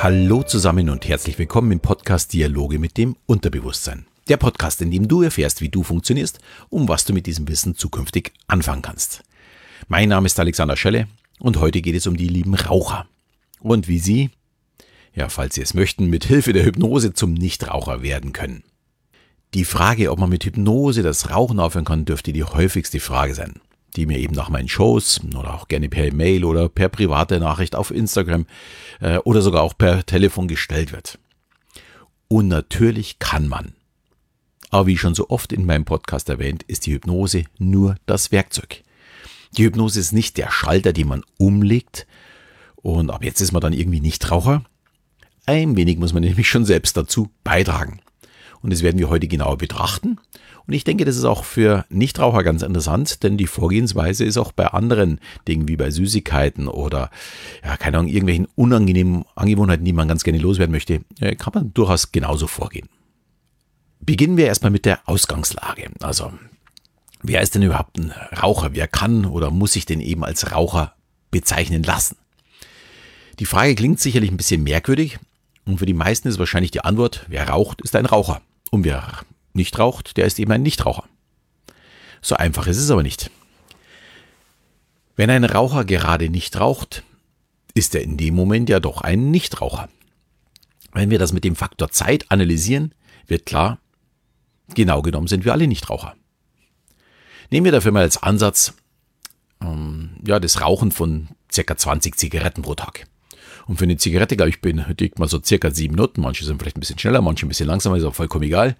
Hallo zusammen und herzlich willkommen im Podcast Dialoge mit dem Unterbewusstsein. Der Podcast, in dem du erfährst, wie du funktionierst und was du mit diesem Wissen zukünftig anfangen kannst. Mein Name ist Alexander Schelle und heute geht es um die lieben Raucher. Und wie sie, ja, falls sie es möchten, mit Hilfe der Hypnose zum Nichtraucher werden können. Die Frage, ob man mit Hypnose das Rauchen aufhören kann, dürfte die häufigste Frage sein die mir eben nach meinen Shows oder auch gerne per Mail oder per private Nachricht auf Instagram äh, oder sogar auch per Telefon gestellt wird. Und natürlich kann man. Aber wie schon so oft in meinem Podcast erwähnt, ist die Hypnose nur das Werkzeug. Die Hypnose ist nicht der Schalter, den man umlegt und ab jetzt ist man dann irgendwie nicht Raucher. Ein wenig muss man nämlich schon selbst dazu beitragen. Und das werden wir heute genauer betrachten und ich denke, das ist auch für Nichtraucher ganz interessant, denn die Vorgehensweise ist auch bei anderen Dingen wie bei Süßigkeiten oder, ja, keine Ahnung, irgendwelchen unangenehmen Angewohnheiten, die man ganz gerne loswerden möchte, kann man durchaus genauso vorgehen. Beginnen wir erstmal mit der Ausgangslage. Also, wer ist denn überhaupt ein Raucher? Wer kann oder muss sich denn eben als Raucher bezeichnen lassen? Die Frage klingt sicherlich ein bisschen merkwürdig und für die meisten ist wahrscheinlich die Antwort, wer raucht, ist ein Raucher. Und wer nicht raucht, der ist eben ein Nichtraucher. So einfach ist es aber nicht. Wenn ein Raucher gerade nicht raucht, ist er in dem Moment ja doch ein Nichtraucher. Wenn wir das mit dem Faktor Zeit analysieren, wird klar, genau genommen sind wir alle Nichtraucher. Nehmen wir dafür mal als Ansatz ähm, ja, das Rauchen von ca. 20 Zigaretten pro Tag. Und für eine Zigarette, glaube ich, benötigt man so circa sieben Minuten. Manche sind vielleicht ein bisschen schneller, manche ein bisschen langsamer, ist auch vollkommen egal.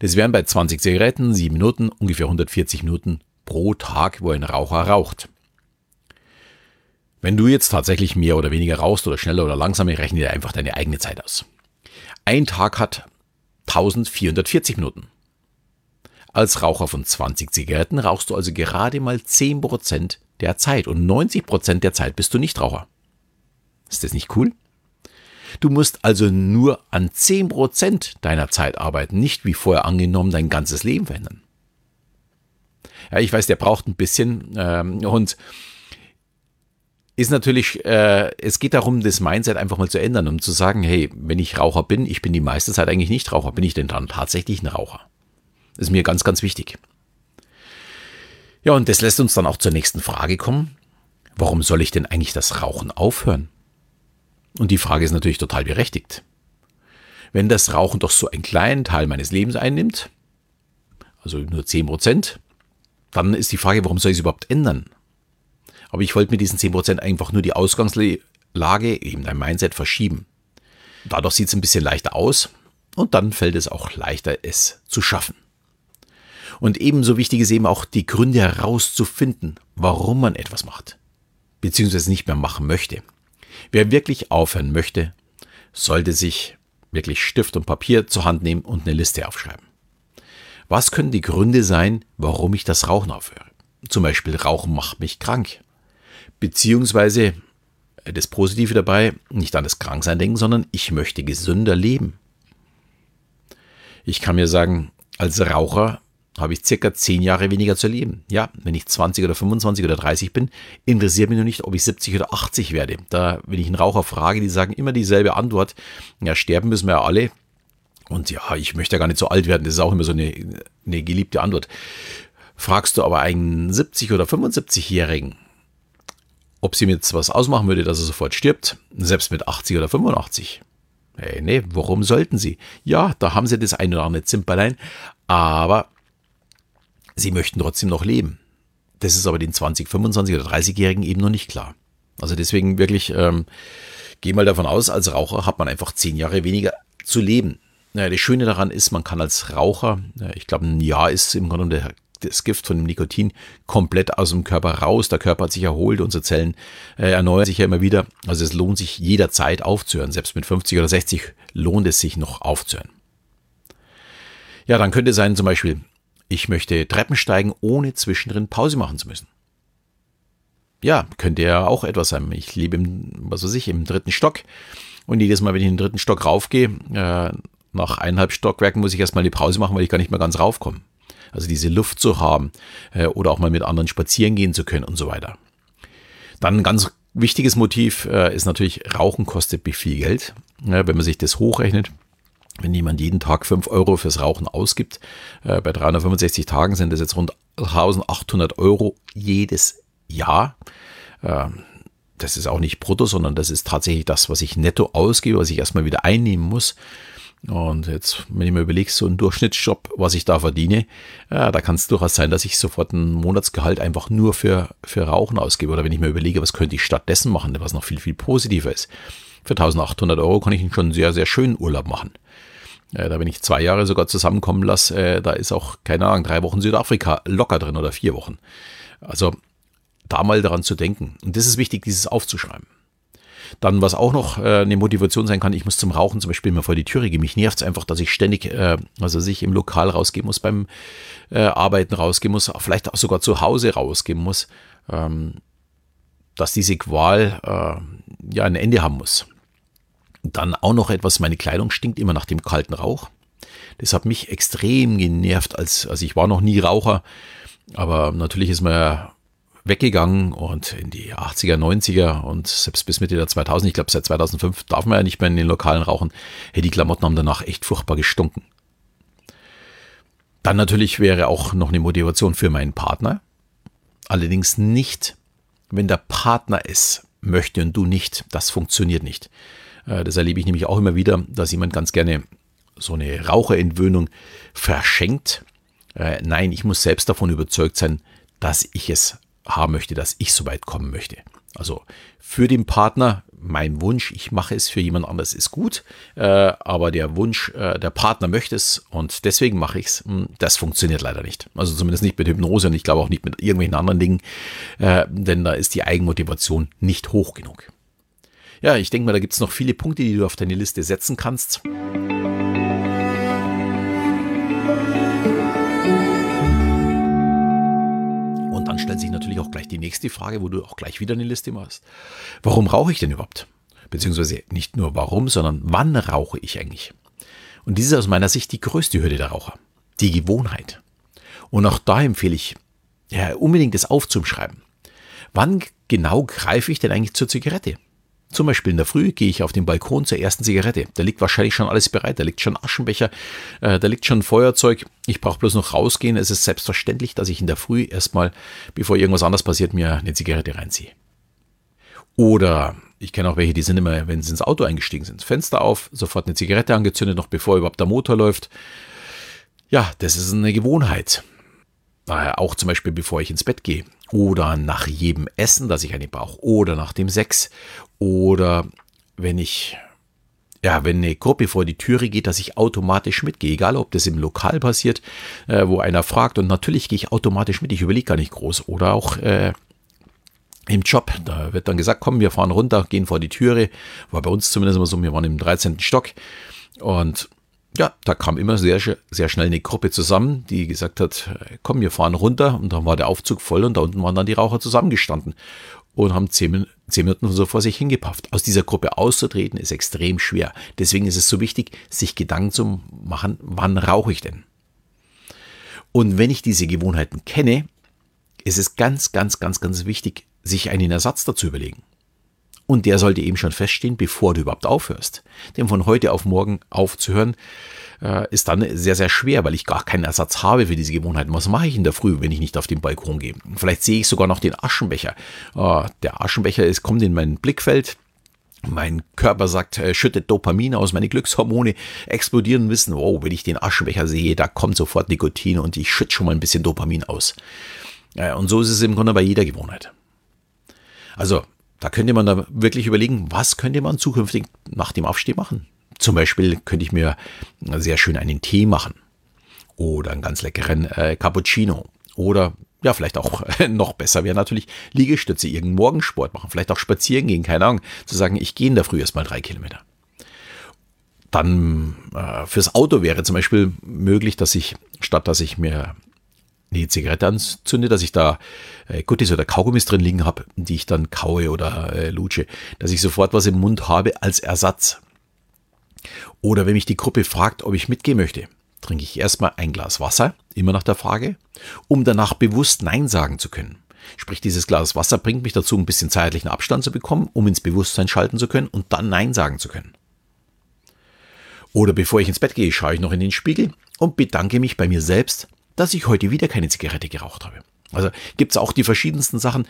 Das wären bei 20 Zigaretten, 7 Minuten, ungefähr 140 Minuten pro Tag, wo ein Raucher raucht. Wenn du jetzt tatsächlich mehr oder weniger rauchst oder schneller oder langsamer, rechne dir einfach deine eigene Zeit aus. Ein Tag hat 1440 Minuten. Als Raucher von 20 Zigaretten rauchst du also gerade mal 10% der Zeit und 90% der Zeit bist du nicht Raucher. Ist das nicht cool? Du musst also nur an 10% deiner Zeit arbeiten, nicht wie vorher angenommen dein ganzes Leben verändern. Ja, ich weiß, der braucht ein bisschen ähm, und ist natürlich, äh, es geht darum, das Mindset einfach mal zu ändern, um zu sagen, hey, wenn ich Raucher bin, ich bin die meiste Zeit eigentlich nicht Raucher, bin ich denn dann tatsächlich ein Raucher? Das ist mir ganz, ganz wichtig. Ja, und das lässt uns dann auch zur nächsten Frage kommen. Warum soll ich denn eigentlich das Rauchen aufhören? Und die Frage ist natürlich total berechtigt. Wenn das Rauchen doch so einen kleinen Teil meines Lebens einnimmt, also nur 10 Prozent, dann ist die Frage, warum soll ich es überhaupt ändern? Aber ich wollte mit diesen 10 Prozent einfach nur die Ausgangslage, eben dein Mindset verschieben. Dadurch sieht es ein bisschen leichter aus und dann fällt es auch leichter, es zu schaffen. Und ebenso wichtig ist eben auch die Gründe herauszufinden, warum man etwas macht, beziehungsweise nicht mehr machen möchte. Wer wirklich aufhören möchte, sollte sich wirklich Stift und Papier zur Hand nehmen und eine Liste aufschreiben. Was können die Gründe sein, warum ich das Rauchen aufhöre? Zum Beispiel Rauchen macht mich krank. Beziehungsweise äh, das Positive dabei, nicht an das Kranksein denken, sondern ich möchte gesünder leben. Ich kann mir sagen, als Raucher habe ich circa zehn Jahre weniger zu leben. Ja, wenn ich 20 oder 25 oder 30 bin, interessiert mich nur nicht, ob ich 70 oder 80 werde. Da, wenn ich einen Raucher frage, die sagen immer dieselbe Antwort. Ja, sterben müssen wir ja alle. Und ja, ich möchte ja gar nicht so alt werden. Das ist auch immer so eine, eine geliebte Antwort. Fragst du aber einen 70- oder 75-Jährigen, ob sie mir jetzt was ausmachen würde, dass er sofort stirbt, selbst mit 80 oder 85. Hey, nee, warum sollten sie? Ja, da haben sie das ein oder andere Zimperlein, aber sie möchten trotzdem noch leben. Das ist aber den 20, 25 oder 30-Jährigen eben noch nicht klar. Also deswegen wirklich, ähm, geh mal davon aus, als Raucher hat man einfach zehn Jahre weniger zu leben. Naja, das Schöne daran ist, man kann als Raucher, ich glaube, ein Jahr ist im Grunde der, das Gift von dem Nikotin komplett aus dem Körper raus. Der Körper hat sich erholt, unsere Zellen äh, erneuern sich ja immer wieder. Also es lohnt sich jederzeit aufzuhören. Selbst mit 50 oder 60 lohnt es sich noch aufzuhören. Ja, dann könnte sein zum Beispiel ich möchte Treppen steigen, ohne zwischendrin Pause machen zu müssen. Ja, könnte ja auch etwas sein. Ich lebe im, was weiß ich, im dritten Stock. Und jedes Mal, wenn ich in den dritten Stock raufgehe, äh, nach eineinhalb Stockwerken muss ich erstmal die Pause machen, weil ich gar nicht mehr ganz raufkomme. Also diese Luft zu haben äh, oder auch mal mit anderen spazieren gehen zu können und so weiter. Dann ein ganz Wichtiges Motiv äh, ist natürlich, Rauchen kostet viel Geld. Ja, wenn man sich das hochrechnet, wenn jemand jeden Tag 5 Euro fürs Rauchen ausgibt, äh, bei 365 Tagen sind das jetzt rund 1800 Euro jedes Jahr. Äh, das ist auch nicht brutto, sondern das ist tatsächlich das, was ich netto ausgebe, was ich erstmal wieder einnehmen muss. Und jetzt, wenn ich mir überlege, so ein Durchschnittsjob, was ich da verdiene, ja, da kann es durchaus sein, dass ich sofort ein Monatsgehalt einfach nur für, für Rauchen ausgebe. Oder wenn ich mir überlege, was könnte ich stattdessen machen, was noch viel, viel positiver ist. Für 1800 Euro kann ich schon sehr, sehr schönen Urlaub machen. Äh, da wenn ich zwei Jahre sogar zusammenkommen lasse, äh, da ist auch, keine Ahnung, drei Wochen Südafrika locker drin oder vier Wochen. Also da mal daran zu denken. Und das ist wichtig, dieses aufzuschreiben. Dann, was auch noch äh, eine Motivation sein kann, ich muss zum Rauchen zum Beispiel mal vor die Türe gehen. Mich nervt es einfach, dass ich ständig, äh, also sich im Lokal rausgehen muss, beim äh, Arbeiten rausgehen muss, vielleicht auch sogar zu Hause rausgehen muss, ähm, dass diese Qual äh, ja ein Ende haben muss. Dann auch noch etwas, meine Kleidung stinkt immer nach dem kalten Rauch. Das hat mich extrem genervt, als, also ich war noch nie Raucher, aber natürlich ist man ja weggegangen und in die 80er, 90er und selbst bis Mitte der 2000, ich glaube seit 2005 darf man ja nicht mehr in den Lokalen rauchen. Hey, die Klamotten haben danach echt furchtbar gestunken. Dann natürlich wäre auch noch eine Motivation für meinen Partner. Allerdings nicht, wenn der Partner es möchte und du nicht. Das funktioniert nicht. Äh, das erlebe ich nämlich auch immer wieder, dass jemand ganz gerne so eine Raucherentwöhnung verschenkt. Äh, nein, ich muss selbst davon überzeugt sein, dass ich es haben möchte, dass ich so weit kommen möchte. Also für den Partner, mein Wunsch, ich mache es für jemand anders, ist gut, äh, aber der Wunsch, der Partner möchte es und deswegen mache ich es, hm, das funktioniert leider nicht. Also zumindest nicht mit Hypnose und ich glaube auch nicht mit irgendwelchen anderen Dingen, denn da ist die Eigenmotivation nicht hoch genug. Ja, ich denke mal, da gibt es noch viele Punkte, die du auf deine Liste setzen kannst. stellt sich natürlich auch gleich die nächste Frage, wo du auch gleich wieder eine Liste machst. Warum rauche ich denn überhaupt? Beziehungsweise nicht nur warum, sondern wann rauche ich eigentlich? Und dies ist aus meiner Sicht die größte Hürde der Raucher. Die Gewohnheit. Und auch da empfehle ich, ja, unbedingt das aufzuschreiben. Wann genau greife ich denn eigentlich zur Zigarette? Zum Beispiel in der Früh gehe ich auf den Balkon zur ersten Zigarette. Da liegt wahrscheinlich schon alles bereit. Da liegt schon Aschenbecher, äh, da liegt schon Feuerzeug. Ich brauche bloß noch rausgehen. Es ist selbstverständlich, dass ich in der Früh erstmal, bevor irgendwas anderes passiert, mir eine Zigarette reinziehe. Oder ich kenne auch welche, die sind immer, wenn sie ins Auto eingestiegen sind, Fenster auf, sofort eine Zigarette angezündet, noch bevor überhaupt der Motor läuft. Ja, das ist eine Gewohnheit. Daher auch zum Beispiel, bevor ich ins Bett gehe. Oder nach jedem Essen, das ich eine brauche. Oder nach dem Sex. Oder wenn ich, ja, wenn eine Gruppe vor die Türe geht, dass ich automatisch mitgehe. Egal, ob das im Lokal passiert, äh, wo einer fragt. Und natürlich gehe ich automatisch mit. Ich überlege gar nicht groß. Oder auch äh, im Job. Da wird dann gesagt, komm, wir fahren runter, gehen vor die Türe. War bei uns zumindest immer so, wir waren im 13. Stock. Und ja, da kam immer sehr, sehr schnell eine Gruppe zusammen, die gesagt hat, komm, wir fahren runter. Und dann war der Aufzug voll und da unten waren dann die Raucher zusammengestanden und haben zehn, zehn Minuten so vor sich hingepafft. Aus dieser Gruppe auszutreten ist extrem schwer. Deswegen ist es so wichtig, sich Gedanken zu machen, wann rauche ich denn? Und wenn ich diese Gewohnheiten kenne, ist es ganz, ganz, ganz, ganz wichtig, sich einen Ersatz dazu überlegen. Und der sollte eben schon feststehen, bevor du überhaupt aufhörst. Denn von heute auf morgen aufzuhören, äh, ist dann sehr, sehr schwer, weil ich gar keinen Ersatz habe für diese Gewohnheiten. Was mache ich in der Früh, wenn ich nicht auf den Balkon gehe? Vielleicht sehe ich sogar noch den Aschenbecher. Äh, der Aschenbecher ist, kommt in mein Blickfeld. Mein Körper sagt, äh, schüttet Dopamin aus, meine Glückshormone explodieren wissen, wow, wenn ich den Aschenbecher sehe, da kommt sofort Nikotin und ich schütte schon mal ein bisschen Dopamin aus. Und so ist es im Grunde bei jeder Gewohnheit. Also da könnte man da wirklich überlegen, was könnte man zukünftig nach dem Aufstehen machen. Zum Beispiel könnte ich mir sehr schön einen Tee machen oder einen ganz leckeren äh, Cappuccino oder ja, vielleicht auch noch besser wäre natürlich Liegestütze, irgendeinen Morgensport machen, vielleicht auch spazieren gehen, keine Ahnung, zu sagen, ich gehe in der Früh erst mal drei Kilometer. Dann äh, fürs Auto wäre zum Beispiel möglich, dass ich, statt dass ich mir eine Zigarette anzünde, dass ich da äh, Guttis oder Kaugummis drin liegen habe, die ich dann kaue oder äh, lutsche, dass ich sofort was im Mund habe als Ersatz. Oder wenn mich die Gruppe fragt, ob ich mitgehen möchte, trinke ich erstmal ein Glas Wasser, immer nach der Frage, um danach bewusst Nein sagen zu können. Sprich, dieses Glas Wasser bringt mich dazu, ein bisschen zeitlichen Abstand zu bekommen, um ins Bewusstsein schalten zu können und dann Nein sagen zu können. Oder bevor ich ins Bett gehe, schaue ich noch in den Spiegel und bedanke mich bei mir selbst, dass ich heute wieder keine Zigarette geraucht habe. Also gibt es auch die verschiedensten Sachen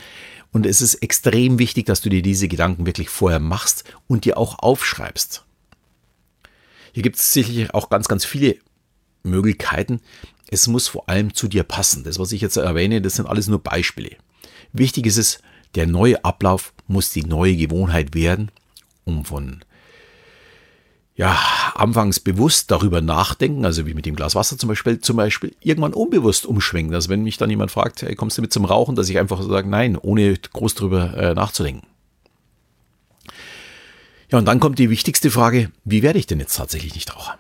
und es ist extrem wichtig, dass du dir diese Gedanken wirklich vorher machst und dir auch aufschreibst. Hier gibt es sicherlich auch ganz, ganz viele Möglichkeiten. Es muss vor allem zu dir passen. Das, was ich jetzt erwähne, das sind alles nur Beispiele. Wichtig ist es, der neue Ablauf muss die neue Gewohnheit werden, um von ja, anfangs bewusst darüber nachdenken, also wie mit dem Glas Wasser zum Beispiel, zum Beispiel irgendwann unbewusst umschwenken. Also wenn mich dann jemand fragt, hey, kommst du mit zum Rauchen, dass ich einfach so sage, nein, ohne groß darüber äh, nachzudenken. Ja, und dann kommt die wichtigste Frage, wie werde ich denn jetzt tatsächlich nicht Raucher?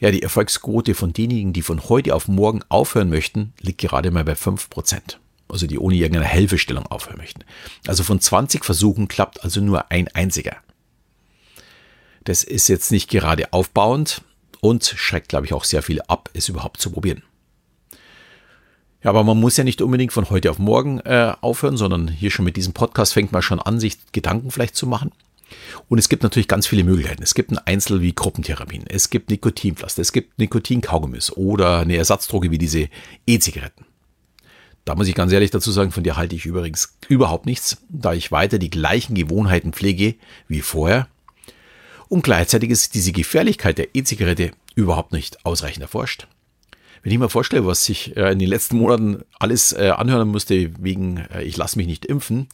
Ja, die Erfolgsquote von denjenigen, die von heute auf morgen aufhören möchten, liegt gerade mal bei 5%. Also die ohne irgendeine Hilfestellung aufhören möchten. Also von 20 Versuchen klappt also nur ein einziger. Das ist jetzt nicht gerade aufbauend und schreckt, glaube ich, auch sehr viel ab, es überhaupt zu probieren. Ja, aber man muss ja nicht unbedingt von heute auf morgen äh, aufhören, sondern hier schon mit diesem Podcast fängt man schon an, sich Gedanken vielleicht zu machen. Und es gibt natürlich ganz viele Möglichkeiten. Es gibt ein Einzel- wie Gruppentherapien. Es gibt Nikotinpflaster. Es gibt Nikotinkaugummis oder eine Ersatzdroge wie diese E-Zigaretten. Da muss ich ganz ehrlich dazu sagen, von dir halte ich übrigens überhaupt nichts, da ich weiter die gleichen Gewohnheiten pflege wie vorher. Und gleichzeitig ist diese Gefährlichkeit der E-Zigarette überhaupt nicht ausreichend erforscht. Wenn ich mir vorstelle, was ich äh, in den letzten Monaten alles äh, anhören musste, wegen äh, ich lasse mich nicht impfen,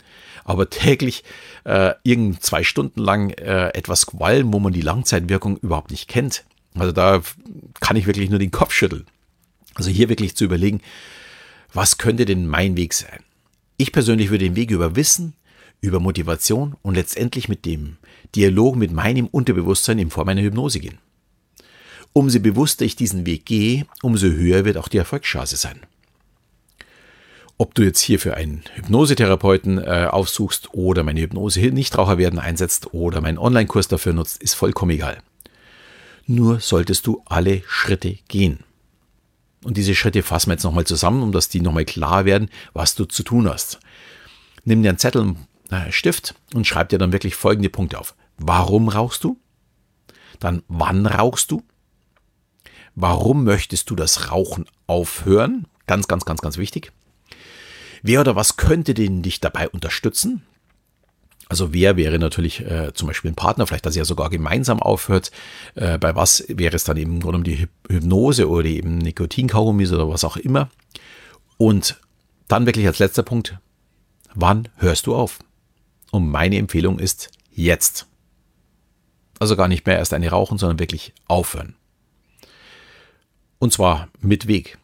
aber täglich äh, irgend zwei Stunden lang äh, etwas qualmen, wo man die Langzeitwirkung überhaupt nicht kennt. Also da kann ich wirklich nur den Kopf schütteln. Also hier wirklich zu überlegen, was könnte denn mein Weg sein? Ich persönlich würde den Weg über Wissen, über Motivation und letztendlich mit dem Dialog mit meinem Unterbewusstsein in Form einer Hypnose gehen. Umso bewusster ich diesen Weg gehe, umso höher wird auch die Erfolgschance sein. Ob du jetzt hier für einen Hypnosetherapeuten äh, aufsuchst oder meine Hypnose Nichtraucher werden einsetzt oder meinen Online-Kurs dafür nutzt, ist vollkommen egal. Nur solltest du alle Schritte gehen. Und diese Schritte fassen wir jetzt nochmal zusammen, um dass die nochmal klar werden, was du zu tun hast. Nimm dir einen Zettel, äh, Stift und schreib dir dann wirklich folgende Punkte auf. Warum rauchst du? Dann wann rauchst du? Warum möchtest du das Rauchen aufhören? Ganz, ganz, ganz, ganz wichtig. Wer oder was könnte denn dich dabei unterstützen? Also wer wäre natürlich äh, zum Beispiel ein Partner, vielleicht dass er sogar gemeinsam aufhört. Äh, bei was wäre es dann eben rund um die Hypnose oder eben Nikotinkaugummis oder was auch immer. Und dann wirklich als letzter Punkt, wann hörst du auf? Und meine Empfehlung ist jetzt. Also gar nicht mehr erst eine rauchen, sondern wirklich aufhören. Und zwar mit Weg.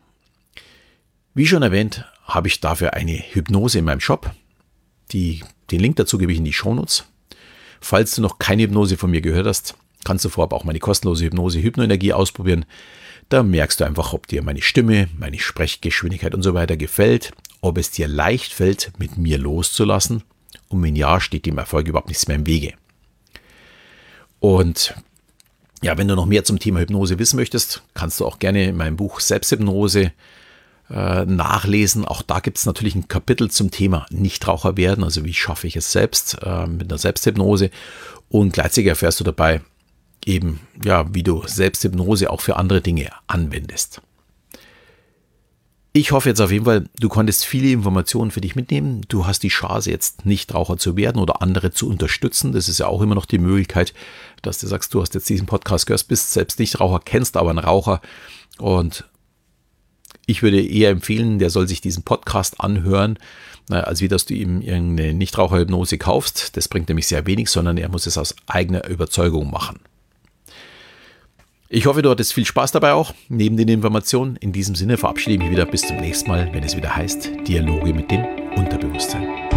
Wie schon erwähnt, habe ich dafür eine Hypnose in meinem Shop. Die, den Link dazu gebe ich in die Shownotes. Falls du noch keine Hypnose von mir gehört hast, kannst du vorab auch meine kostenlose Hypnose Hypnoenergie ausprobieren. Da merkst du einfach, ob dir meine Stimme, meine Sprechgeschwindigkeit und so weiter gefällt, ob es dir leicht fällt, mit mir loszulassen. Und wenn ja, steht dem Erfolg überhaupt nichts mehr im Wege. Und ja, wenn du noch mehr zum Thema Hypnose wissen möchtest, kannst du auch gerne in meinem Buch Selbsthypnose äh, nachlesen. Auch da gibt es natürlich ein Kapitel zum Thema Nichtraucher werden, also wie schaffe ich es selbst äh, mit einer Selbsthypnose. Und gleichzeitig erfährst du dabei eben, ja, wie du Selbsthypnose auch für andere Dinge anwendest. Ich hoffe jetzt auf jeden Fall, du konntest viele Informationen für dich mitnehmen. Du hast die Chance, jetzt Nichtraucher zu werden oder andere zu unterstützen. Das ist ja auch immer noch die Möglichkeit, dass du sagst, du hast jetzt diesen Podcast gehört, bist selbst Nichtraucher, kennst aber einen Raucher. Und ich würde eher empfehlen, der soll sich diesen Podcast anhören, als wie dass du ihm irgendeine Nichtraucherhypnose kaufst. Das bringt nämlich sehr wenig, sondern er muss es aus eigener Überzeugung machen. Ich hoffe, du hattest viel Spaß dabei auch, neben den Informationen. In diesem Sinne verabschiede ich mich wieder bis zum nächsten Mal, wenn es wieder heißt Dialoge mit dem Unterbewusstsein.